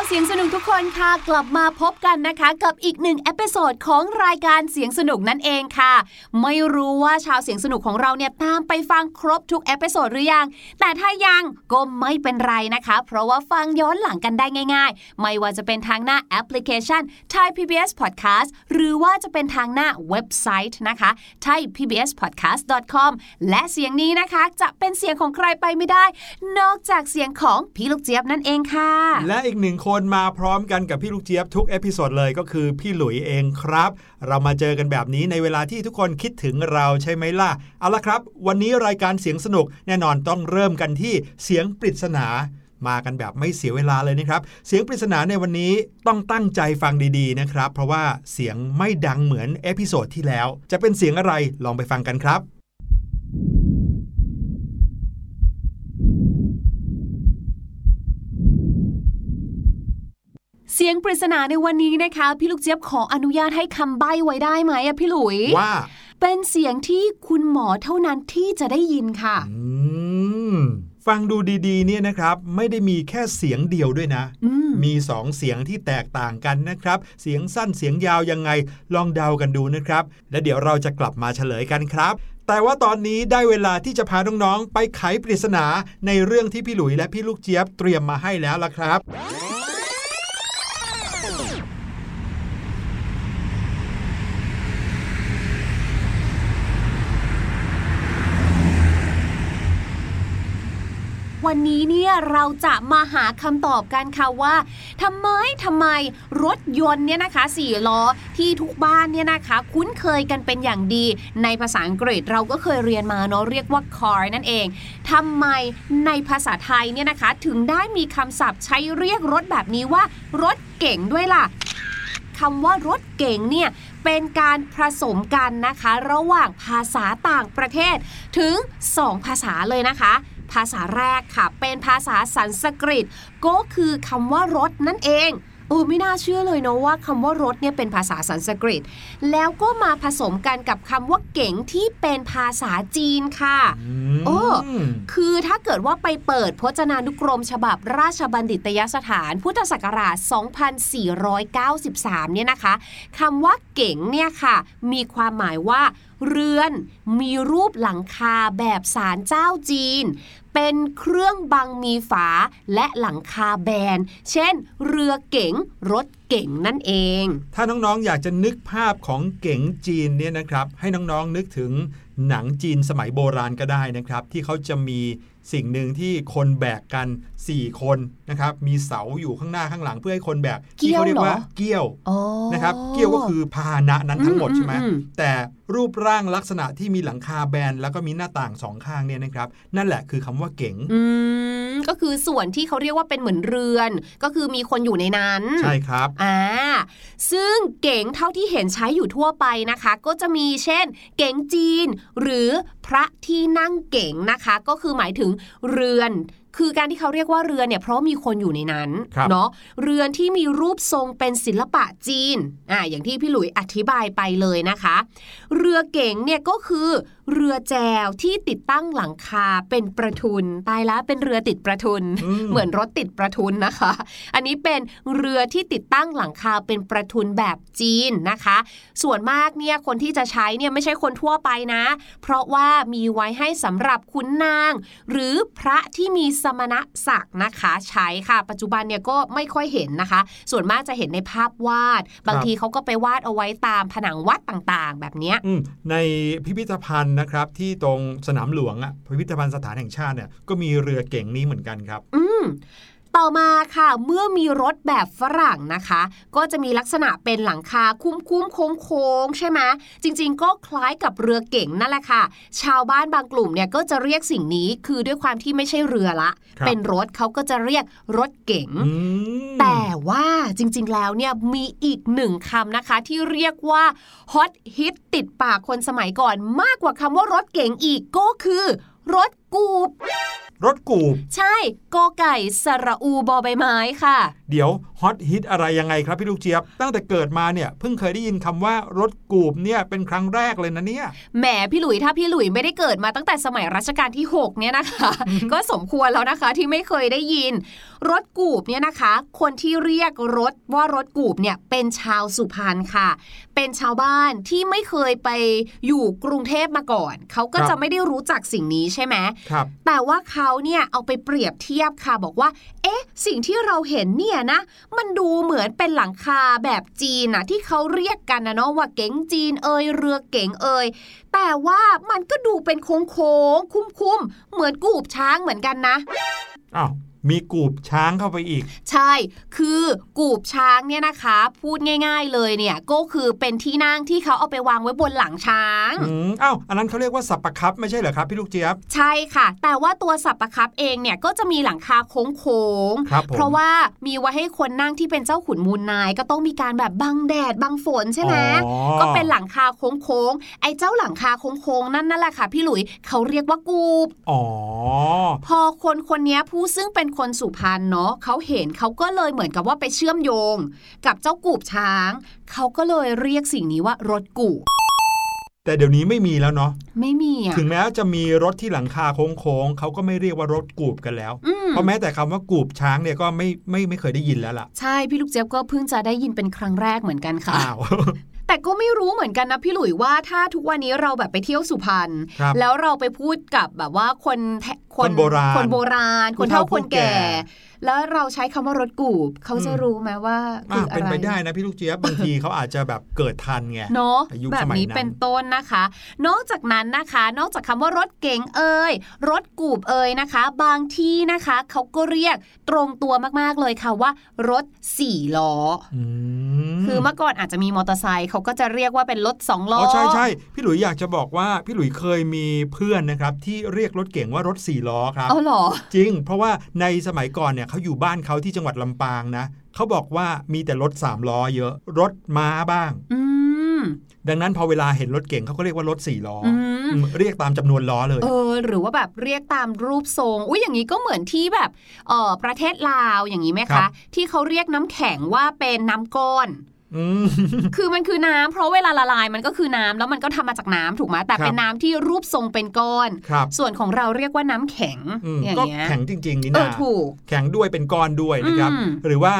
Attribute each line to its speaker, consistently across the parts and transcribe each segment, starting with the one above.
Speaker 1: า
Speaker 2: วเสียงสนุกทุกคนค่ะกลับมาพบกันนะคะ กับอีกหนึ่ง episode ของรายการเสียงสนุกนั่นเองค่ะ ไม่รู้ว่าชาวเสียงสนุกของเราเนี่ยตามไปฟังครบทุก episode หรือยัง แต่ถ้ายังก็ไม่เป็นไรนะคะ เพราะว่าฟังย้อนหลังกันได้ง่าย ๆ ไม่ว่าจะเป็นทางหน้าแอปพลิเคชัน Thai PBS Podcast หรือว่าจะเป็นทางหน้าเว็บไซต์นะคะ thaipbspodcast.com และเสียงนี้นะคะจะเป็นเสียงของใครไปไม่ได้ นอกจากเสียงของพี่ลูกเจี๊ยบนั่นเองค่ะ
Speaker 3: และอีกหนึ่งคนมาพร้อมกันกับพี่ลูกเจี๊ยบทุก episode เลยก็คือพี่หลุยเองครับ เรามาเจอกันแบบนี้ในเวลาที่ทุกคนคิดถึงเราใช่ไหมล่ะ เอาละครับ วันนี้รายการเสียงสนุกแน่นอนต้องเริ่มกันที่เสียงปริศนามากันแบบไม่เสียเวลาเลยนะครับ เสียงปริศนาในวันนี้ต้องตั้งใจฟังดีๆนะครับ เพราะว่าเสียงไม่ดังเหมือน episode ที่แล้ว จะเป็นเสียงอะไรลองไปฟังกันครับ
Speaker 2: สียงปริศนาในวันนี้นะคะ พี่ลูกเจี๊ยบขออนุญาตให้คำใบ้ไว้ได้ไหมอะพี่หลุย
Speaker 3: ว่า
Speaker 2: เป็นเสียงที่คุณหมอเท่านั้นที่จะได้ยินค่ะ
Speaker 3: อืมฟังดูดีๆ เนี่ยนะครับ ไม่ได้มีแค่เสียงเดียวด้วยนะ
Speaker 2: อืม
Speaker 3: มีสองเสียงที่แตกต่างกันนะครับ เสียงสั้นเสียงยาวยังไงลองเดากันดูนะครับ และเดี๋ยวเราจะกลับมาเฉลยกันครับ แต่ว่าตอนนี้ได้เวลาที่จะพาน้องๆไปไขปริศนาในเรื่องที่พี่หลุยและพี่ลูกเจี๊ยบเตรียมมาให้แล้วล่ะครับ
Speaker 2: วันนี้เนี่ยเราจะมาหาคำตอบกันค่ะว่าทำไมทำไมรถยนต์เนี่ยนะคะสี่ล้อที่ทุกบ้านเนี่ยนะคะ คุ้นเคยกันเป็นอย่างดี ในภาษาอังกฤษเราก็เคยเรียนมาเนาะเรียกว่า car นั่นเองทำไมในภาษาไทยเนี่ยนะคะ ถึงได้มีคำศัพท์ใช้เรียกรถแบบนี้ว่า รถเก๋งด้วยล่ะคำว่ารถเก๋งเนี่ยเป็นการผสมกันนะคะ ระหว่างภาษาต่างประเทศถึง 2 ภาษาเลยนะคะ ภาษาแรกค่ะ เป็นภาษาสันสกฤต ก็คือคำว่ารถนั่นเองเออไม่น่าเชื่อเลยเนาะว่าคำว่ารถเนี่ยเป็นภาษาสันสกฤต แล้วก็มาผสมกันกับคำว่าเก๋งที่เป็นภาษาจีนค่ะโอ้คือถ้าเกิดว่าไปเปิดพจนานุกรมฉบับราชบัณฑิตยสถาน พุทธศักราช 2493 เนี่ยนะคะคำว่าเก๋งเนี่ยค่ะ มีความหมายว่าเรือนมีรูปหลังคาแบบศาลเจ้าจีน เป็นเครื่องบังมีฝาและหลังคาแบน เช่น เรือเก๋งรถ เก๋งนั่นเอง
Speaker 3: ถ้าน้องๆอยากจะนึกภาพของเก๋งจีนเนี่ยนะครับ ให้น้องๆนึกถึงหนังจีนสมัยโบราณก็ได้นะครับ ที่เขาจะมีสิ่งหนึ่งที่คนแบกกัน 4 คนนะครับมีเสาอยู่ข้างหน้าข้างหลังเพื่อให้คนแบก
Speaker 2: เกี้
Speaker 3: ที่
Speaker 2: ยว
Speaker 3: เขาเรียกว่า
Speaker 2: เหรอ
Speaker 3: เกี้ยว
Speaker 2: อ๋อ
Speaker 3: นะครับเกี้ยวก็คือพาหนะนั้นทั้งหมด
Speaker 2: อืม
Speaker 3: ใช่ไหม
Speaker 2: อืม
Speaker 3: แต่รูปร่างลักษณะที่มีหลังคาแบนแล้วก็มีหน้าต่างสองข้างเนี่ยนะครับ นั่นแหละคือคำว่าเก๋ง
Speaker 2: อืมก็คือส่วนที่เขาเรียกว่าเป็นเหมือนเรือน ก็คือมีคนอยู่ในนั้น
Speaker 3: ใช่ครับ
Speaker 2: อ่าซึ่งเก๋งเท่าที่เห็นใช้อยู่ทั่วไปนะคะ ก็จะมีเช่น เก๋งจีน หรือพระที่นั่งเก๋งนะคะ ก็คือหมายถึงเรือน คือการที่เขาเรียกว่าเรือนเนี่ยเพราะมีคนอยู่ในนั้น
Speaker 3: ครับ
Speaker 2: เนาะเรือนที่มีรูปทรงเป็นศิลปะจีนอ่าอย่างที่พี่หลุยอธิบายไปเลยนะคะ เรือเก๋งเนี่ยก็คือ เรือแจวที่ติดตั้งหลังคาเป็นประทุนตายแล้วเป็นเรือติดประทุน
Speaker 3: อืม
Speaker 2: เหมือนรถติดประทุนนะคะ อันนี้เป็นเรือที่ติดตั้งหลังคาเป็นประทุนแบบจีนนะคะ ส่วนมากเนี่ยคนที่จะใช้เนี่ยไม่ใช่คนทั่วไปนะ เพราะว่ามีไว้ให้สำหรับขุนนาง หรือพระที่มีสมณศักดิ์นะคะใช้ค่ะ ปัจจุบันเนี่ยก็ไม่ค่อยเห็นนะคะ ส่วนมากจะเห็นในภาพวาด บางทีเขาก็ไปวาดเอาไว้ตามผนังวัดต่างๆ แบบเนี้ย
Speaker 3: อืมในพิพิธภัณฑ์นะครับที่ตรงสนามหลวงอะพิพิธภัณฑ์สถานแห่งชาติเนี่ยก็มีเรือเก๋งนี้เหมือนกันครับ
Speaker 2: อืม ต่อมาค่ะ เมื่อมีรถแบบฝรั่งนะคะ ก็จะมีลักษณะเป็นหลังคาคุ้มคุ้มโค้งโค้งๆใช่ไหมจริง ๆ ก็คล้ายกับเรือเก่งนั่นแหละค่ะ ชาวบ้านบางกลุ่มเนี่ยก็จะเรียกสิ่งนี้คือด้วยความที่ไม่ใช่เรือละ
Speaker 3: ครับ
Speaker 2: เป็นรถเขาก็จะเรียกรถเก๋ง
Speaker 3: อืม
Speaker 2: แต่ว่าจริง ๆ แล้วเนี่ยมีอีกหนึ่งคำนะคะ ที่เรียกว่าฮอตฮิตติดปากคนสมัยก่อนมากกว่าคำว่ารถเก๋งอีกก็คือรถกูบ
Speaker 3: รถกูบ
Speaker 2: ใช่กอไก่สระอูบอใบไม้ค่ะ
Speaker 3: เดี๋ยวฮอตฮิตอะไรยังไงครับพี่ลูกเจี๊ยบ ตั้งแต่เกิดมาเนี่ยเพิ่งเคยได้ยินคำว่ารถกูบเนี่ยเป็นครั้งแรกเลยนะเนี่ย
Speaker 2: แหมพี่หลุยถ้าพี่หลุยไม่ได้เกิดมาตั้งแต่สมัยรัชกาลที่ 6 เนี่ยนะคะ ก็สมควรแล้วนะคะที่ไม่เคยได้ยิน รถกูบเนี่ยนะคะ คนที่เรียกรถว่ารถกูบเนี่ยเป็นชาวสุพรรณค่ะ เป็นชาวบ้านที่ไม่เคยไปอยู่กรุงเทพมาก่อน เขาก็
Speaker 3: ครับ
Speaker 2: จะไม่ได้รู้จักสิ่งนี้ใช่ไหม
Speaker 3: ครับ
Speaker 2: แต่ว่าเขาเนี่ยเอาไปเปรียบเทียบค่ะบอกว่า เอ๊ะ สิ่งที่เราเห็นเนี่ยนะ มันดูเหมือนเป็นหลังคาแบบจีนนะที่เขาเรียกกันนะเนาะว่าเก๋งจีนเอยเรือเก๋งเอยแต่ว่ามันก็ดูเป็นโค้งโค้งๆคุ้มๆเหมือนกูบช้างเหมือนกันนะ
Speaker 3: อ้าว มีกูบช้างเข้าไปอีก
Speaker 2: ใช่ คือกูบช้างเนี่ยนะคะ พูดง่าย ๆเลยเนี่ยก็คือเป็นที่นั่งที่เขาเอาไปวางไว้บนหลังช้าง
Speaker 3: อืมอ้าวอันนั้นเขาเรียกว่าสับปะครับไม่ใช่เหรอครับพี่ลูกเจี๊ยบ
Speaker 2: ใช่ค่ะ แต่ว่าตัวสับปะครับเองเนี่ยก็จะมีหลังคาโค้ง
Speaker 3: ครับผม
Speaker 2: เพราะว่ามีไว้ให้คนนั่งที่เป็นเจ้าขุนมูลนาย ก็ต้องมีการแบบบังแดดบังฝนใช่ไหม
Speaker 3: อ๋อ
Speaker 2: ก็เป็นหลังคาโค้งๆไอ้เจ้าหลังคาโค้งๆนั่นนั่นแหละค่ะ พี่หลุยเขาเรียกว่ากูบ
Speaker 3: อ๋อ
Speaker 2: พอคนคนนี้ผู้ซึ่งเป็นคนสุพรรณเนาะเขาเห็นเขาก็เลยเหมือนกับว่าไปเชื่อมโยง กับเจ้ากูบช้าง เขาก็เลยเรียกสิ่งนี้ว่ารถกูบ
Speaker 3: แต่เดี๋ยวนี้ไม่มีแล้วเนาะ
Speaker 2: ไม่มีอะ
Speaker 3: ถึงแม้จะมีรถที่หลังคาโค้งๆเขาก็ไม่เรียกว่ารถกูบกันแล้ว
Speaker 2: อืม
Speaker 3: เพราะแม้แต่คำว่ากูบช้างเนี่ยก็ไม่ไม่ไม่เคยได้ยินแล้วล่ะ
Speaker 2: ใช่ พี่ลูกเจี๊ยบก็เพิ่งจะได้ยินเป็นครั้งแรกเหมือนกันค่ะ
Speaker 3: อ้าว
Speaker 2: แต่ก็ไม่รู้เหมือนกันนะพี่หลุยว่าถ้าทุกวันนี้เราแบบไปเที่ยวสุพรรณ
Speaker 3: ครับ
Speaker 2: แล้วเราไปพูดกับแบบว่าคนแท
Speaker 3: คนโบราณ
Speaker 2: คนโบราณ
Speaker 3: ผู้
Speaker 2: คนเฒ่า
Speaker 3: เฒ่า
Speaker 2: คนแก่
Speaker 3: ผู้ แก่
Speaker 2: แล้วเราใช้คำว่ารถกูบเขาจะ
Speaker 3: อืม
Speaker 2: รู้ไหมว่าคื
Speaker 3: อะ
Speaker 2: ออะ
Speaker 3: เป็น
Speaker 2: ไร
Speaker 3: ไปได้นะพี่ลูกเจี๊ยบบางทีเขาอาจจะแบบเกิดทันไง
Speaker 2: เนาะ
Speaker 3: ในยุค
Speaker 2: แบ
Speaker 3: ส
Speaker 2: บ
Speaker 3: มัย
Speaker 2: นี้
Speaker 3: นั้น
Speaker 2: เป็นต้นนะคะ นอกจากนั้นนะคะ นอกจากคำว่ารถเก๋งเอ่ยรถกูบเอ่ยนะคะ บางที่นะคะเขาก็เรียกตรงตัวมากๆเลยค่ะว่า รถสี่ล้อ
Speaker 3: อืม
Speaker 2: คือเมื่อก่อนอาจจะมีมอเตอร์ไซค์เขาก็จะเรียกว่าเป็นรถสองล้อ
Speaker 3: อ๋
Speaker 2: อ
Speaker 3: อใช่ใช่พี่หลุยอยากจะบอกว่าพี่หลุยเคยมีเพื่อนนะครับที่เรียกรถเก่งว่ารถสี่ล้อครับ
Speaker 2: เอาเหรอ
Speaker 3: จริง เพราะว่าในสมัยก่อนเนี่ยเขาอยู่บ้านเขาที่จังหวัดลำปางนะเขาบอกว่ามีแต่รถสามล้อเยอะ รถม้าบ้าง
Speaker 2: อืม
Speaker 3: ดังนั้นพอเวลาเห็นรถเก่งเขาก็เรียกว่ารถสี่ล้ออ
Speaker 2: อืม
Speaker 3: อืมเรียกตามจำนวนล้อเลย
Speaker 2: เออ หรือว่าแบบเรียกตามรูปทรง อุ้ยอย่างนี้ก็เหมือนที่แบบเออประเทศลาวอย่างนี้ไหม
Speaker 3: ครั
Speaker 2: คะ
Speaker 3: บ
Speaker 2: ที่เขาเรียกน้ำแข็งว่าเป็นน้ำก้อน
Speaker 3: อืม
Speaker 2: คือมันคือน้ำเพราะเวลาละลายมันก็คือน้ำแล้วมันก็ทำมาจากน้ำถูกไหมแต่
Speaker 3: ครับ
Speaker 2: เป็นน้ำที่รูปทรงเป็นก้อน
Speaker 3: ครับ
Speaker 2: ส่วนของเราเรียกว่าน้ำแข็ง
Speaker 3: อืม
Speaker 2: อย่าง
Speaker 3: ก็
Speaker 2: เงี้ย
Speaker 3: แข็งจริงๆนี่
Speaker 2: เอ
Speaker 3: นะ
Speaker 2: อถูก
Speaker 3: แข็งด้วยเป็นก้อนด้วยนะครับ
Speaker 2: อืม
Speaker 3: หรือว่า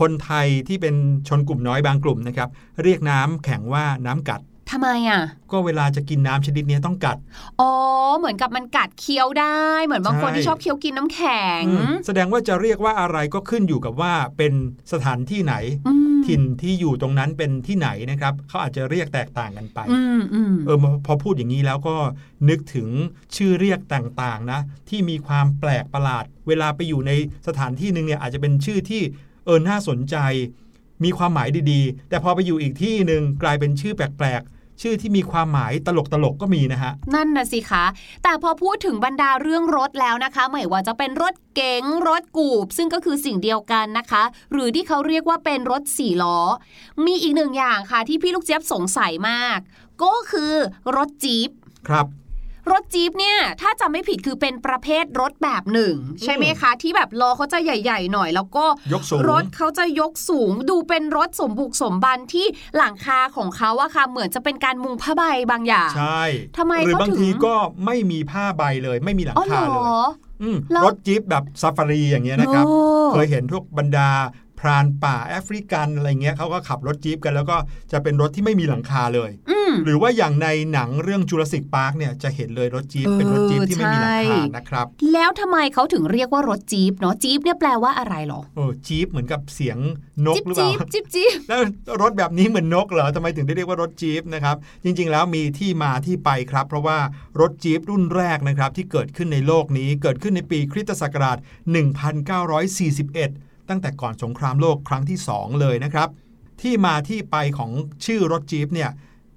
Speaker 3: คนไทยที่เป็นชนกลุ่มน้อยบางกลุ่มนะครับ เรียกน้ำแข็งว่าน้ำกัด
Speaker 2: ทำไมอะ
Speaker 3: ก็เวลาจะกินน้ำชนิดนี้ต้องกัด
Speaker 2: อ๋อ เหมือนกับมันกัดเคี้ยวได้ เหมือนบางคน
Speaker 3: ใช่
Speaker 2: ที่ชอบเคี้ยวกินน้ำแข็ง
Speaker 3: อืมแสดงว่าจะเรียกว่าอะไรก็ขึ้นอยู่กับว่าเป็นสถานที่ไหน
Speaker 2: อืม
Speaker 3: ถิ่นที่อยู่ตรงนั้นเป็นที่ไหนนะครับเขาอาจจะเรียกแตกต่างกันไป
Speaker 2: อืมอืม
Speaker 3: เออพอพูดอย่างนี้แล้วก็นึกถึงชื่อเรียกต่างๆนะ ที่มีความแปลกประหลาด เวลาไปอยู่ในสถานที่หนึ่งเนี่ยอาจจะเป็นชื่อที่เออน่าสนใจมีความหมายดีๆ แต่พอไปอยู่อีกที่หนึ่งกลายเป็นชื่อแปลกๆ ชื่อที่มีความหมายตลกๆก็มีนะฮะ
Speaker 2: นั่นนะสิคะ แต่พอพูดถึงบรรดาเรื่องรถแล้วนะคะ ไม่ว่าจะเป็นรถเก๋งรถกูบ ซึ่งก็คือสิ่งเดียวกันนะคะ หรือที่เขาเรียกว่าเป็นรถสี่ล้อ มีอีกหนึ่งอย่างค่ะที่พี่ลูกเจี๊ยบสงสัยมาก ก็คือรถจี๊ป
Speaker 3: ครับ
Speaker 2: รถจี๊ปเนี่ยถ้าจำไม่ผิดคือเป็นประเภทรถแบบหนึ่ง ใช่ไหมคะ ที่แบบล้อเขาจะใหญ่ ๆ หน่อย แล้วก็
Speaker 3: ยกสูง
Speaker 2: รถเขาจะยกสูง ดูเป็นรถสมบุกสมบันที่หลังคาของเขาอะค่ะ เหมือนจะเป็นการมุงผ้าใบบางอย่าง
Speaker 3: ใช่
Speaker 2: ทำไมเขาถึง หรือ
Speaker 3: บางทีก็ไม่มีผ้าใบเลย ไม่มีหลัง
Speaker 2: คาเลย
Speaker 3: อ๋อเหร
Speaker 2: อ
Speaker 3: อืม
Speaker 2: แล้ว
Speaker 3: รถจี๊ปแบบซาฟารีอย่างเงี้ยนะครับ
Speaker 2: โอ้
Speaker 3: เคยเห็นพวกบรรดาพรานป่าแอฟริกันอะไรเงี้ยเขาก็ขับรถจี๊ปกันแล้วก็จะเป็นรถที่ไม่มีหลังคาเลย
Speaker 2: อืม
Speaker 3: หรือว่าอย่างในหนังเรื่องจูราสสิกพาร์คเนี่ยจะเห็นเลยรถจี๊ปเป็นรถจี๊ปที่ไม่มีหลังคา
Speaker 2: ใช่
Speaker 3: นะครับ
Speaker 2: แล้วทำไมเขาถึงเรียกว่ารถจี๊ปเนาะจี๊ปเนี่ยแปลว่าอะไรหรอ
Speaker 3: โอ้จี๊ปเหมือนกับเสียงนก
Speaker 2: จิ๊บ
Speaker 3: หรือเปล่า
Speaker 2: จี๊บจิ๊บจี๊บ
Speaker 3: แล้วรถแบบนี้เหมือนนกเหรอทำไมถึงได้เรียกว่ารถจี๊ปนะครับจริง ๆ แล้วมีที่มาที่ไปครับ เพราะว่ารถจี๊ปรุ่นแรกนะครับที่เกิดขึ้นในโลกนี้เกิดขึ้นในปีคริสตศักราช 1941 ตั้งแต่ก่อนสงครามโลกครั้งที่ 2 เลยนะครับที่มาที่ไปของชื่อรถจี๊ปเนี่ย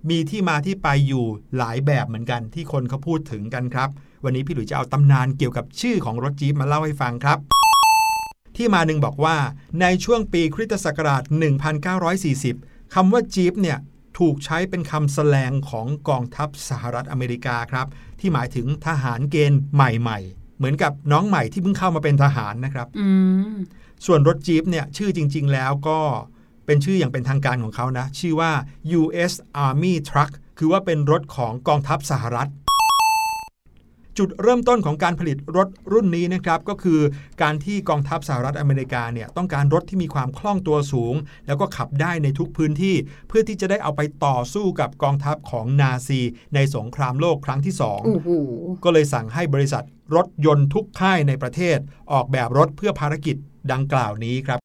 Speaker 3: มีที่มาที่ไปอยู่หลายแบบเหมือนกันที่คนเขาพูดถึงกันครับ วันนี้พี่หลุยจะเอาตำนานเกี่ยวกับชื่อของรถจี๊ปมาเล่าให้ฟังครับ ที่มาหนึ่งบอกว่า ในช่วงปีคริสตศักราช 1940 คำว่าจี๊ปเนี่ยถูกใช้เป็นคำแสลงของกองทัพสหรัฐอเมริกาครับ ที่หมายถึงทหารเกณฑ์ใหม่ๆ เหมือนกับน้องใหม่ที่เพิ่งเข้ามาเป็นทหารนะครับ
Speaker 2: อืม
Speaker 3: ส่วนรถจี๊ปเนี่ยชื่อจริง ๆ แล้วก็ เป็นชื่ออย่างเป็นทางการของเขานะ ชื่อว่า U.S. Army Truck คือว่าเป็นรถของกองทัพสหรัฐ จุดเริ่มต้นของการผลิตรถรุ่นนี้นะครับก็คือการที่กองทัพสหรัฐอเมริกาเนี่ยต้องการรถที่มีความคล่องตัวสูง แล้วก็ขับได้ในทุกพื้นที่ เพื่อที่จะได้เอาไปต่อสู้กับกองทัพของนาซี ในสงครามโลกครั้งที่สอง
Speaker 2: โอ้โห
Speaker 3: ก็เลยสั่งให้บริษัทรถยนต์ทุกค่ายในประเทศ ออกแบบรถเพื่อภารกิจดังกล่าวนี้ครับ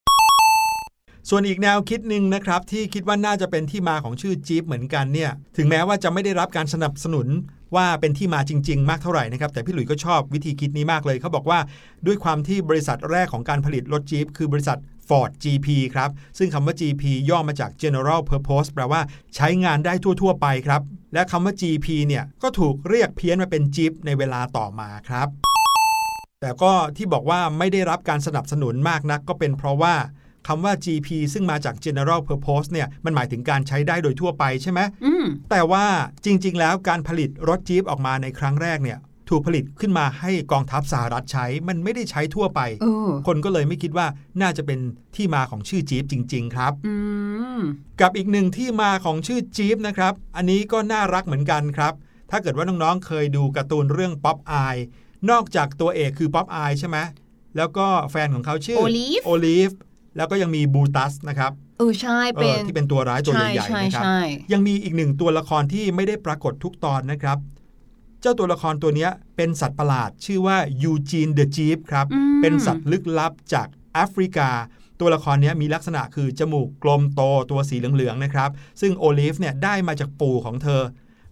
Speaker 3: ส่วนอีกแนวคิดหนึ่งนะครับที่คิดว่าน่าจะเป็นที่มาของชื่อจี๊ปเหมือนกันเนี่ยถึงแม้ว่าจะไม่ได้รับการสนับสนุนว่าเป็นที่มาจริง ๆ มากเท่าไหร่นะครับแต่พี่หลุยก็ชอบวิธีคิดนี้มากเลยเขาบอกว่าด้วยความที่บริษัทแรกของการผลิตรถจี๊ปคือบริษัท Ford GP ครับ ซึ่งคำว่า GP ย่อมาจาก General Purpose แปลว่าใช้งานได้ทั่ว ๆ ไปครับ และคำว่า GP เนี่ยก็ถูกเรียกเพี้ยนมาเป็นจี๊ปในเวลาต่อมาครับ แต่ก็ที่บอกว่าไม่ได้รับการสนับสนุนมากนักก็เป็นเพราะว่า คำว่า GP ซึ่งมาจาก General Purpose เนี่ยมันหมายถึงการใช้ได้โดยทั่วไปใช่ไหม
Speaker 2: อืม
Speaker 3: แต่ว่าจริง ๆ แล้วการผลิตรถจี๊ปออกมาในครั้งแรกเนี่ยถูกผลิตขึ้นมาให้กองทัพสหรัฐใช้ มันไม่ได้ใช้ทั่วไป
Speaker 2: เออ
Speaker 3: คนก็เลยไม่คิดว่าน่าจะเป็นที่มาของชื่อจี๊ปจริง ๆ ครับ
Speaker 2: อืม
Speaker 3: กับอีกหนึ่งที่มาของชื่อจี๊ปนะครับ อันนี้ก็น่ารักเหมือนกันครับ ถ้าเกิดว่าน้องๆ เคยดูการ์ตูนเรื่องป๊อปอาย นอกจากตัวเอกคือป๊อปอายใช่ไหม แล้วก็แฟนของเขาชื่อ
Speaker 2: Olive
Speaker 3: โอลิฟ แล้วก็ยังมีบรูตัสนะครับ
Speaker 2: เออใช่
Speaker 3: เอ
Speaker 2: เป็
Speaker 3: อนที่เป็นตัวร้ายตัว
Speaker 2: ใช่
Speaker 3: ใหญ่
Speaker 2: ใช่
Speaker 3: ๆนะครับ
Speaker 2: ใช่
Speaker 3: ยังมีอีกหนึ่งตัวละครที่ไม่ได้ปรากฏทุกตอนนะครับ เจ้าตัวละครตัวเนี้ยเป็นสัตว์ประหลาด ชื่อว่า Eugene the Jeep ครับ
Speaker 2: อืม
Speaker 3: เป็นสัตว์ลึกลับจากแอฟริกา ตัวละครเนี้ยมีลักษณะคือจมูกกลมโตตัวสีเหลืองๆนะครับ ซึ่งโอลิฟเนี่ยได้มาจากปู่ของเธอ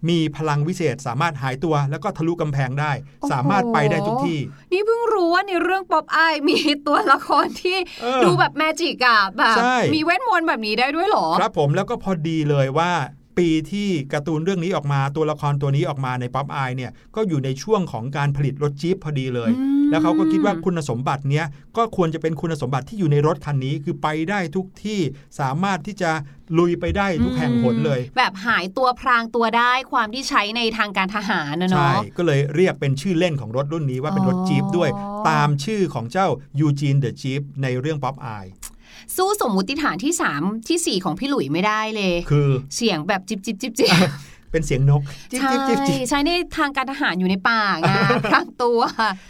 Speaker 3: มีพลังวิเศษสามารถหายตัว แล้วก็ทะลุกำแพงได้ สามารถไปได้ทุกที่
Speaker 2: นี่เพิ่งรู้ว่าในเรื่องป๊อปอายมีตัวละครที่
Speaker 3: เออ
Speaker 2: ดูแบบ magic อะแบบ
Speaker 3: ใช่
Speaker 2: มีเวทมนต์แบบนี้ได้ด้วยเหรอ
Speaker 3: ครับผมแล้วก็พอดีเลยว่า ปีที่การ์ตูนเรื่องนี้ออกมาตัวละครตัวนี้ออกมาในป๊อปอายเนี่ยก็อยู่ในช่วงของการผลิตรถจี๊ปพอดีเลย
Speaker 2: อืม
Speaker 3: แล้วเขาก็คิดว่าคุณสมบัติเนี้ยก็ควรจะเป็นคุณสมบัติที่อยู่ในรถคันนี้คือไปได้ทุกที่สามารถที่จะลุยไปได้ทุกแห่งหนเลย
Speaker 2: แบบหายตัวพรางตัวได้ความที่ใช้ในทางการทหารนะ
Speaker 3: ใช่
Speaker 2: เนาะ
Speaker 3: ก็เลยเรียกเป็นชื่อเล่นของรถรุ่นนี้ว่าเป็นรถจี๊ปด้วย
Speaker 2: อ๋อ
Speaker 3: ตามชื่อของเจ้ายูจีนเดอะจี๊ปในเรื่องป๊อปอาย
Speaker 2: สู้สมมุติฐานที่3ทีสี่4ของพี่หลุยไม่ได้เลย
Speaker 3: คือ
Speaker 2: เสียงแบบจิบจิบจิบจิบ
Speaker 3: เป็นเสียงนกจิ๊บ
Speaker 2: ใช่
Speaker 3: จิ๊บจิ๊บจิ๊บ
Speaker 2: ใช้ในทางการทหารอยู่ในป่าไงพรางตัว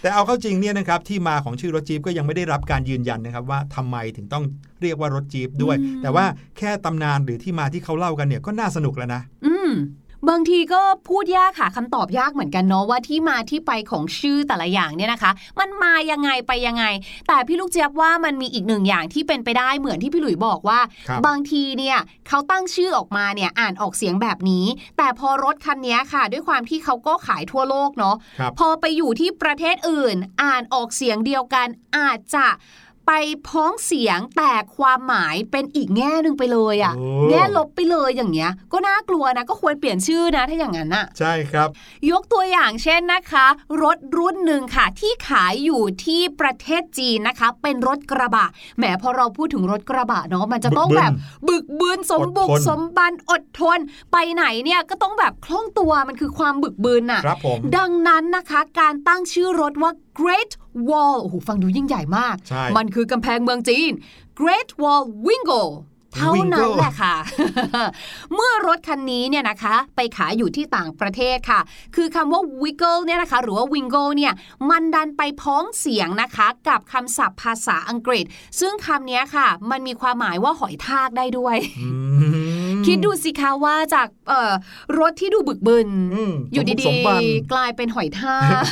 Speaker 3: แต่เอาเข้าจริงเนี่ยนะครับที่มาของชื่อรถจี๊ปก็ยังไม่ได้รับการยืนยันนะครับว่าทำไมถึงต้องเรียกว่ารถจี๊ปด้วย
Speaker 2: อืม
Speaker 3: แต่ว่าแค่ตำนานหรือที่มาที่เขาเล่ากันเนี่ยก็น่าสนุกแล้วนะ
Speaker 2: อืม บางทีก็พูดยากค่ะคำตอบยากเหมือนกันเนาะว่าที่มาที่ไปของชื่อแต่ละอย่างเนี่ยนะคะ มันมายังไงไปยังไง แต่พี่ลูกเจี๊ยบว่ามันมีอีกหนึ่งอย่างที่เป็นไปได้เหมือนที่พี่หลุยบอกว่า
Speaker 3: ครับ
Speaker 2: บางทีเนี่ยเขาตั้งชื่อออกมาเนี่ยอ่านออกเสียงแบบนี้ แต่พอรถคันนี้ค่ะ ด้วยความที่เขาก็ขายทั่วโลกเนาะ
Speaker 3: ครับ
Speaker 2: พอไปอยู่ที่ประเทศอื่น อ่านออกเสียงเดียวกันอาจจะ ไปพ้องเสียงแต่ความหมายเป็นอีกแง่หนึ่งไปเลยอะ
Speaker 3: โอ้
Speaker 2: แง่ลบไปเลยอย่างเงี้ย ก็น่ากลัวนะก็ควรเปลี่ยนชื่อนะถ้าอย่างนั้นอะ
Speaker 3: ใช่ครับ
Speaker 2: ยกตัวอย่างเช่นนะคะ รถรุ่นหนึ่งค่ะ ที่ขายอยู่ที่ประเทศจีนนะคะ เป็นรถกระบะแหมพอเราพูดถึงรถกระบะเนาะมันจะต้อง
Speaker 3: บึกบึน
Speaker 2: แบบบึกบืนสมบุก
Speaker 3: อดทน
Speaker 2: สมบันอดทน ไปไหนเนี่ยก็ต้องแบบคล่องตัวมันคือความบึกบืนน่ะ
Speaker 3: ครับผม
Speaker 2: ดังนั้นนะคะ การตั้งชื่อรถว่า Great Wall โอ้โหฟังดูยิ่งใหญ่มาก
Speaker 3: ใช่
Speaker 2: มันคือกำแพงเมืองจีน Great Wall Wingo เท่านั้น
Speaker 3: Wingo
Speaker 2: แหละค่ะ เมื่อรถคันนี้เนี่ยนะคะ ไปขายอยู่ที่ต่างประเทศค่ะ คือคำว่า wiggle เนี่ยนะคะ หรือว่า wingo เนี่ยมันดันไปพ้องเสียงนะคะ กับคำศัพท์ภาษาอังกฤษ ซึ่งคำเนี้ยค่ะ มันมีความหมายว่าหอยทากได้ด้วย
Speaker 3: อืม
Speaker 2: คิดดูสิคะว่าจากเอ่อรถที่ดูบึกบึน
Speaker 3: อืม
Speaker 2: อยู่
Speaker 3: สมบุก
Speaker 2: ดี
Speaker 3: สมบัน
Speaker 2: ๆกลายเป็นหอยทาก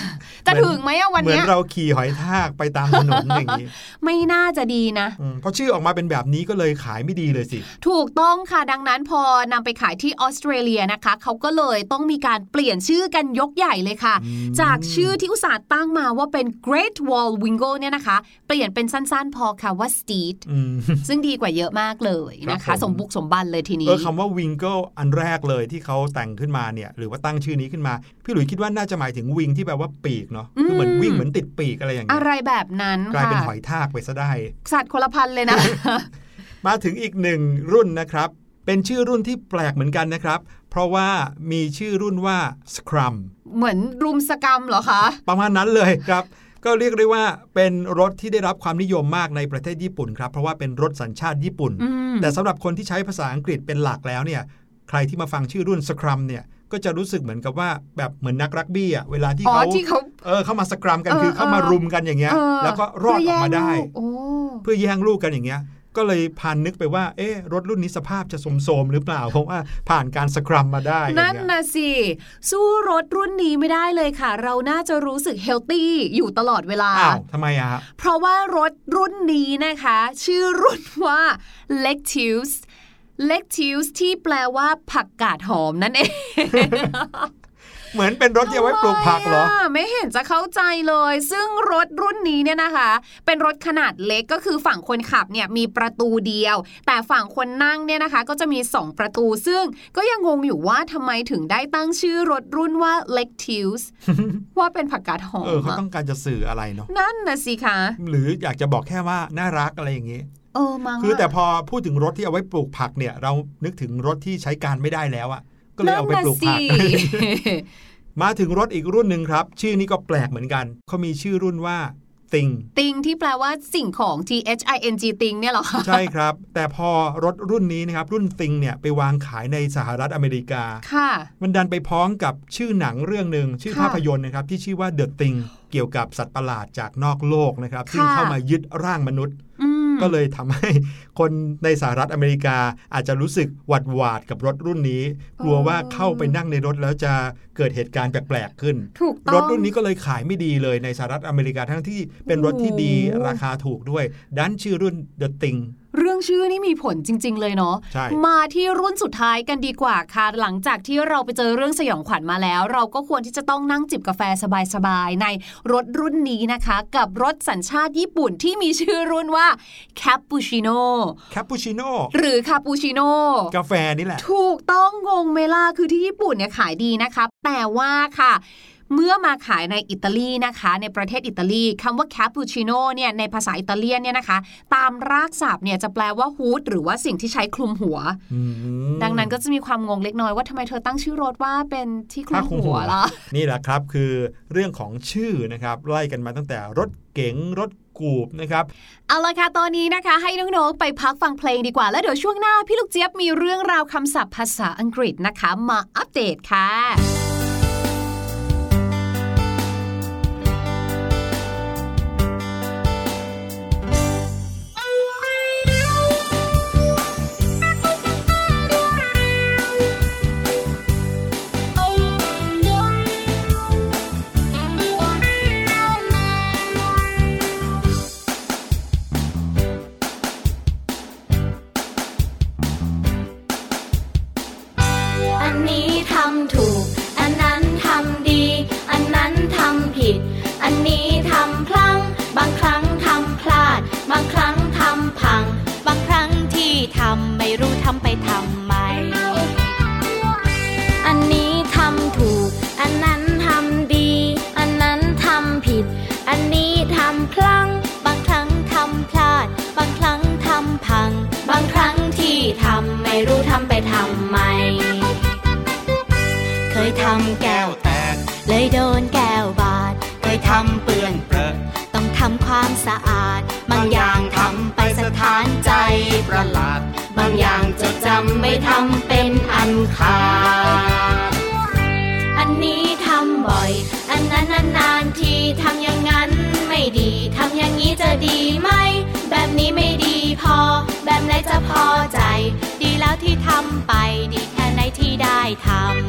Speaker 2: จะถึงไหมอะวัน
Speaker 3: เหมือน
Speaker 2: เนี้ย
Speaker 3: เราขี่หอยทากไปตามถนนอย่างนี้
Speaker 2: ไม่น่าจะดีนะ
Speaker 3: อืมเพราะชื่อออกมาเป็นแบบนี้ก็เลยขายไม่ดีเลยสิ
Speaker 2: ถูกต้องค่ะดังนั้นพอนำไปขายที่ออสเตรเลียนะคะ เขาก็เลยต้องมีการเปลี่ยนชื่อกันยกใหญ่เลยค่ะ
Speaker 3: อืม
Speaker 2: จากชื่อที่อุตสาห์ตั้งมาว่าเป็น Great Wall Wingo เนี่ยนะคะ เปลี่ยนเป็นสั้นๆ พอค่ะว่า Steed
Speaker 3: อืม
Speaker 2: ซึ่งดีกว่าเยอะมากเลยนะ
Speaker 3: ครั
Speaker 2: คะ
Speaker 3: บผม
Speaker 2: สมบุกสมบันเลยทีนี้
Speaker 3: เออคำว่าวิงเกิลอันแรกเลยที่เขาแต่งขึ้นมาเนี่ยหรือว่าตั้งชื่อนี้ขึ้นมา พี่หลุยคิดว่าน่าจะหมายถึงวิงที่แปลว่าปีกเนาะคือเหมือน
Speaker 2: อืม
Speaker 3: วิ่งเหมือนติดปีกอะไรอย่างเงี้
Speaker 2: อะ
Speaker 3: ย
Speaker 2: ไรแบบนั้น
Speaker 3: กลายเป็น
Speaker 2: ค่ะ
Speaker 3: หอยทากไปซะได้
Speaker 2: สัตว์คนละพันเลยนะ
Speaker 3: มาถึงอีกหนึ่งรุ่นนะครับเเป็นชื่อรุ่นที่แปลกเหมือนกันนะครับ เพราะว่ามีชื่อรุ่นว่า Scrum
Speaker 2: เหมือนรุมสกรรมเหรอคะ
Speaker 3: ประมาณนั้นเลยครับ ก็เรียกได้ว่าเป็นรถที่ได้รับความนิยมมากในประเทศญี่ปุ่นครับเพราะว่าเป็นรถสัญชาติญี่ปุ่น
Speaker 2: อืม
Speaker 3: แต่สำหรับคนที่ใช้ภาษาอังกฤษเป็นหลักแล้วเนี่ยใครที่มาฟังชื่อรุ่น Scrum เนี่ยก็จะรู้สึกเหมือนกับว่าแบบเหมือนนักรักบี้อะเวลาที่
Speaker 2: อ๋อ
Speaker 3: เขา
Speaker 2: ที่เขา
Speaker 3: เออเข้ามาสกรัมกัน
Speaker 2: เออ
Speaker 3: คือเข้ามา
Speaker 2: เออ
Speaker 3: รุมกันอย่างเงี้ย
Speaker 2: เออ
Speaker 3: แล้วก็รอดออกมาได้
Speaker 2: เพื่แย่งลูกโอ้
Speaker 3: เพื่อแย่งลูกกันอย่างเงี้ย ก็เลยพานนึกไปว่า เอ๊ะ รถรุ่นนี้สภาพจะโสมๆหรือเปล่า เพราะว่าผ่านการสครัมมาได้อย่าง
Speaker 2: นั่น
Speaker 3: เงี้ย
Speaker 2: นะสิ สู้รถรุ่นนี้ไม่ได้เลยค่ะ เราน่าจะรู้สึกเฮลตี้อยู่ตลอดเวลา
Speaker 3: อ้าวทำไมอะฮะ
Speaker 2: เพราะว่ารถรุ่นนี้นะคะ ชื่อรุ่นว่า Lectius Lectius ที่แปลว่าผักกาดหอมนั่นเอง
Speaker 3: เหมือนเป็นรถที่เอาไว้ปลูกผักเหรอ
Speaker 2: ทำไมะไม่เห็นจะเข้าใจเลย ซึ่งรถรุ่นนี้เนี่ยนะคะ เป็นรถขนาดเล็กก็คือฝั่งคนขับเนี่ยมีประตูเดียว แต่ฝั่งคนนั่งเนี่ยนะคะ ก็จะมี 2 ประตู ซึ่งก็ยังงงอยู่ว่าทำไมถึงได้ตั้งชื่อรถรุ่นว่า Lectius ว่าเป็นผักกาดหอ
Speaker 3: เออ
Speaker 2: ม
Speaker 3: เขา
Speaker 2: อะ
Speaker 3: ต้องการจะสื่ออะไรเนาะ
Speaker 2: นั่นนะสิคะ
Speaker 3: หรืออยากจะบอกแค่ว่าน่ารักอะไรอย่างงี้
Speaker 2: เออมั้ง
Speaker 3: คือแต่ะพอพูดถึงรถที่เอาไว้ปลูกผักเนี่ย เรานึกถึงรถที่ใช้การไม่ได้แล้วอะ ก็เลยเอาไปปลูกผัก
Speaker 2: นั่นน่ะสิ
Speaker 3: มาถึงรถอีกรุ่นหนึ่งครับ ชื่อนี้ก็แปลกเหมือนกันเขามีชื่อรุ่นว่าติง
Speaker 2: ติงที่แปลว่าสิ่งของ T H I N G ติงเนี่ยเหรอคะ
Speaker 3: ใช่ครับ แต่พอรถรุ่นนี้นะครับ รุ่นติงเนี่ยไปวางขายในสหรัฐอเมริกา
Speaker 2: ค่ะ
Speaker 3: มันดันไปพ้องกับชื่อหนังเรื่องหนึ่งชื่อ
Speaker 2: ค่ะ
Speaker 3: ภาพยนตร์นะครับ ที่ชื่อว่า The Thing เกี่ยวกับสัตว์ประหลาดจากนอกโลกนะครับ ซึ่ง
Speaker 2: ค่ะ
Speaker 3: เข้ามายึดร่างมนุษย์
Speaker 2: อืม
Speaker 3: ก็เลยทำให้คนในสหรัฐอเมริกาอาจจะรู้สึกหวาดหวาดกับรถรุ่นนี้ กลัวว่าเข้าไปนั่งในรถแล้วจะเกิดเหตุการณ์แปลกๆขึ้น
Speaker 2: ถูกต้อง
Speaker 3: รถรุ่นนี้ก็เลยขายไม่ดีเลยในสหรัฐอเมริกาทั้งที่เป็นรถที่ดี
Speaker 2: โอ้
Speaker 3: ราคาถูกด้วยดันชื่อรุ่น The Thing
Speaker 2: เรื่องชื่อนี่มีผลจริง ๆ เลยเนาะ
Speaker 3: ใช่
Speaker 2: มาที่รุ่นสุดท้ายกันดีกว่าค่ะ หลังจากที่เราไปเจอเรื่องสยองขวัญมาแล้ว เราก็ควรที่จะต้องนั่งจิบกาแฟสบายๆในรถรุ่นนี้นะคะ กับรถสัญชาติญี่ปุ่นที่มีชื่อรุ่นว่า Cappuccino
Speaker 3: แคปปูชิโน่
Speaker 2: หรือ Cappuccino
Speaker 3: กาแฟนี่แหละ
Speaker 2: ถูกต้องงงเมล่าคือที่ญี่ปุ่นเนี่ยขายดีนะคะ แต่ว่าค่ะ เมื่อมาขายในอิตาลีนะคะ ในประเทศอิตาลีคำว่าแคปปูชิโน่เนี่ยในภาษาอิตาเลียนเนี่ยนะคะ ตามรากศัพท์เนี่ยจะแปลว่าฮูดหรือว่าสิ่งที่ใช้คลุมหัว
Speaker 3: อืม
Speaker 2: ดังนั้นก็จะมีความงงเล็กน้อยว่าทำไมเธอตั้งชื่อรถว่าเป็นที่คลุ
Speaker 3: ผ้ามคลุมหั
Speaker 2: หั
Speaker 3: ว
Speaker 2: วล่ะ
Speaker 3: นี่แหละครับคือเรื่องของชื่อนะครับไล่กันมาตั้งแต่รถเก๋งรถกูบนะครับ
Speaker 2: เอาละค่ะตอนนี้นะคะ ให้น้องๆไปพักฟังเพลงดีกว่า แล้วเดี๋ยวช่วงหน้าพี่ลูกเจี๊ยบมีเรื่องราวคำศัพท์ภาษาอังกฤษนะคะ มาอัปเดตค่ะ
Speaker 4: โดนแก้วบาดเคยทำเปื้อนเปรอะต้องทำความสะอาด บางอย่างทำไปสถานใจประหลาด บางอย่างจดจำไม่ทำเป็นอันขาดอันนี้ทำบ่อย อันนั้นนานๆทีทำอย่างนั้นไม่ดีทำอย่างนี้จะดีไหม แบบนี้ไม่ดีพอ แบบไหนจะพอใจ ดีแล้วที่ทำไป ดีแค่ไหนที่ได้ทำ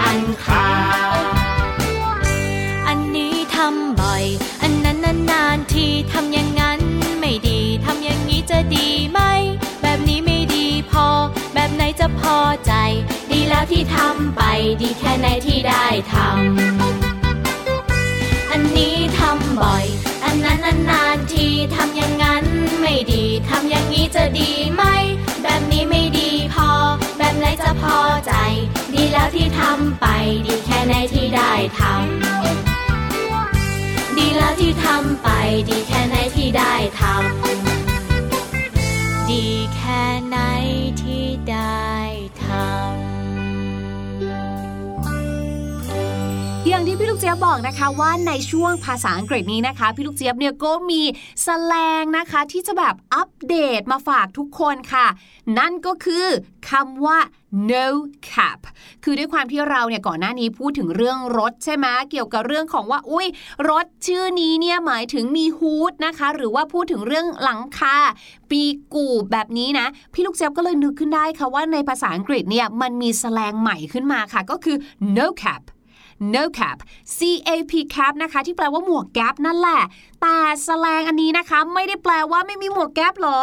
Speaker 4: อันขาดอันนี้ทำบ่อย อันนั้นนานๆทีทำอย่างนั้นไม่ดีทำอย่างนี้จะดีไหม แบบนี้ไม่ดีพอ แบบไหนจะพอใจ ดีแล้วที่ทำไป ดีแค่ไหนที่ได้ทำอันนี้ทำบ่อย อันนั้นนานๆทีทำอย่างนั้นไม่ดีทำอย่างนี้จะดีไหม แบบนี้ไม่ดีพอ แบบไหนจะพอใจ แล้วที่ทำไป ดีแค่ไหนที่ได้ทำดีแล้วที่ทำไป ดีแค่ไหนที่ได้ทำดีแค่ไหนที่ได้ทำ
Speaker 2: อย่างที่พี่ลูกเจี๊ยบบอกนะคะว่าในช่วงภาษาอังกฤษนี้นะคะ พี่ลูกเจี๊ยบเนี่ยก็มีสแลงนะคะที่จะแบบอัปเดตมาฝากทุกคนค่ะ นั่นก็คือคำว่า no cap คือด้วยความที่เราเนี่ยก่อนหน้านี้พูดถึงเรื่องรถใช่ไหมเกี่ยวกับเรื่องของว่า อุ้ยรถชื่อนี้เนี่ยหมายถึงมีฮูดนะคะ หรือว่าพูดถึงเรื่องหลังคาปีกูบแบบนี้นะ พี่ลูกเจี๊ยบก็เลยนึกขึ้นได้ค่ะว่าในภาษาอังกฤษเนี่ยมันมีแสลงใหม่ขึ้นมาค่ะ ก็คือ no cap no cap C A P cap นะคะ ที่แปลว่าหมวกแก๊ปนั่นแหละ แต่แสลงอันนี้นะคะ ไม่ได้แปลว่าไม่มีหมวกแก๊ปหรอ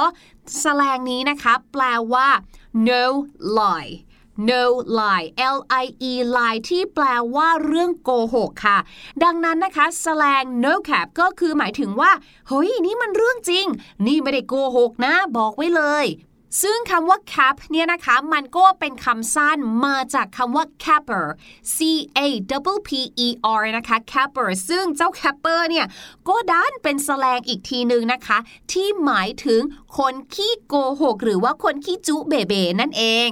Speaker 2: แสลงนี้นะคะ แปลว่า no lie no lie L I E lie ที่แปลว่าเรื่องโกหกค่ะ ดังนั้นนะคะสแลง no cap ก็คือหมายถึงว่า เฮ้ย นี่มันเรื่องจริง นี่ไม่ได้โกหกนะ บอกไว้เลย ซึ่งคำว่า cap เนี่ยนะคะมันก็เป็นคำสั้นมาจากคำว่า capper C A W P E R นะคะ capper ซึ่งเจ้า capper เนี่ยก็ด้านเป็นสแลงอีกทีหนึ่งนะคะ ที่หมายถึงคนขี้โกหก หรือว่าคนขี้จุเบเบนั่นเอง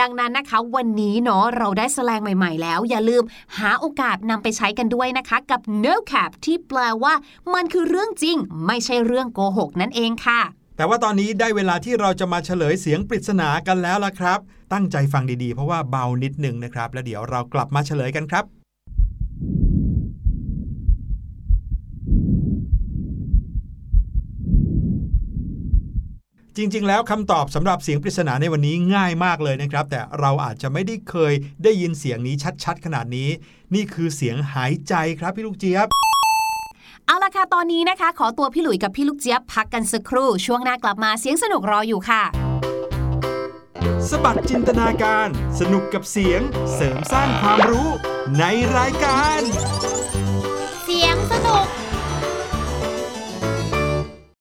Speaker 2: ดังนั้นนะคะวันนี้เนาะเราได้สแลงใหม่ ๆ แล้ว อย่าลืมหาโอกาสนำไปใช้กันด้วยนะคะ กับ no cap ที่แปลว่า มันคือเรื่องจริง ไม่ใช่เรื่องโกหกนั่นเองค่ะ
Speaker 3: แต่ว่าตอนนี้ได้เวลาที่เราจะมาเฉลยเสียงปริศนากันแล้วล่ะครับ ตั้งใจฟังดีๆ เพราะว่าเบานิดหนึ่งนะครับ แล้วเดี๋ยวเรากลับมาเฉลยกันครับ จริงๆ แล้วคำตอบสำหรับเสียงปริศนาในวันนี้ง่ายมากเลยนะครับ แต่เราอาจจะไม่ได้เคยได้ยินเสียงนี้ชัดๆ ขนาดนี้ นี่คือเสียงหายใจครับพี่ลูกเจี๊ยบ
Speaker 2: เอาละค่ะตอนนี้นะคะ ขอตัวพี่หลุยกับพี่ลูกเจี๊ยบพักกันสักครู่ ช่วงหน้ากลับมาเสียงสนุกรออยู่ค่ะ
Speaker 3: สบัดจินตนาการ สนุกกับเสียง เสริมสร้างความรู้ในรายการ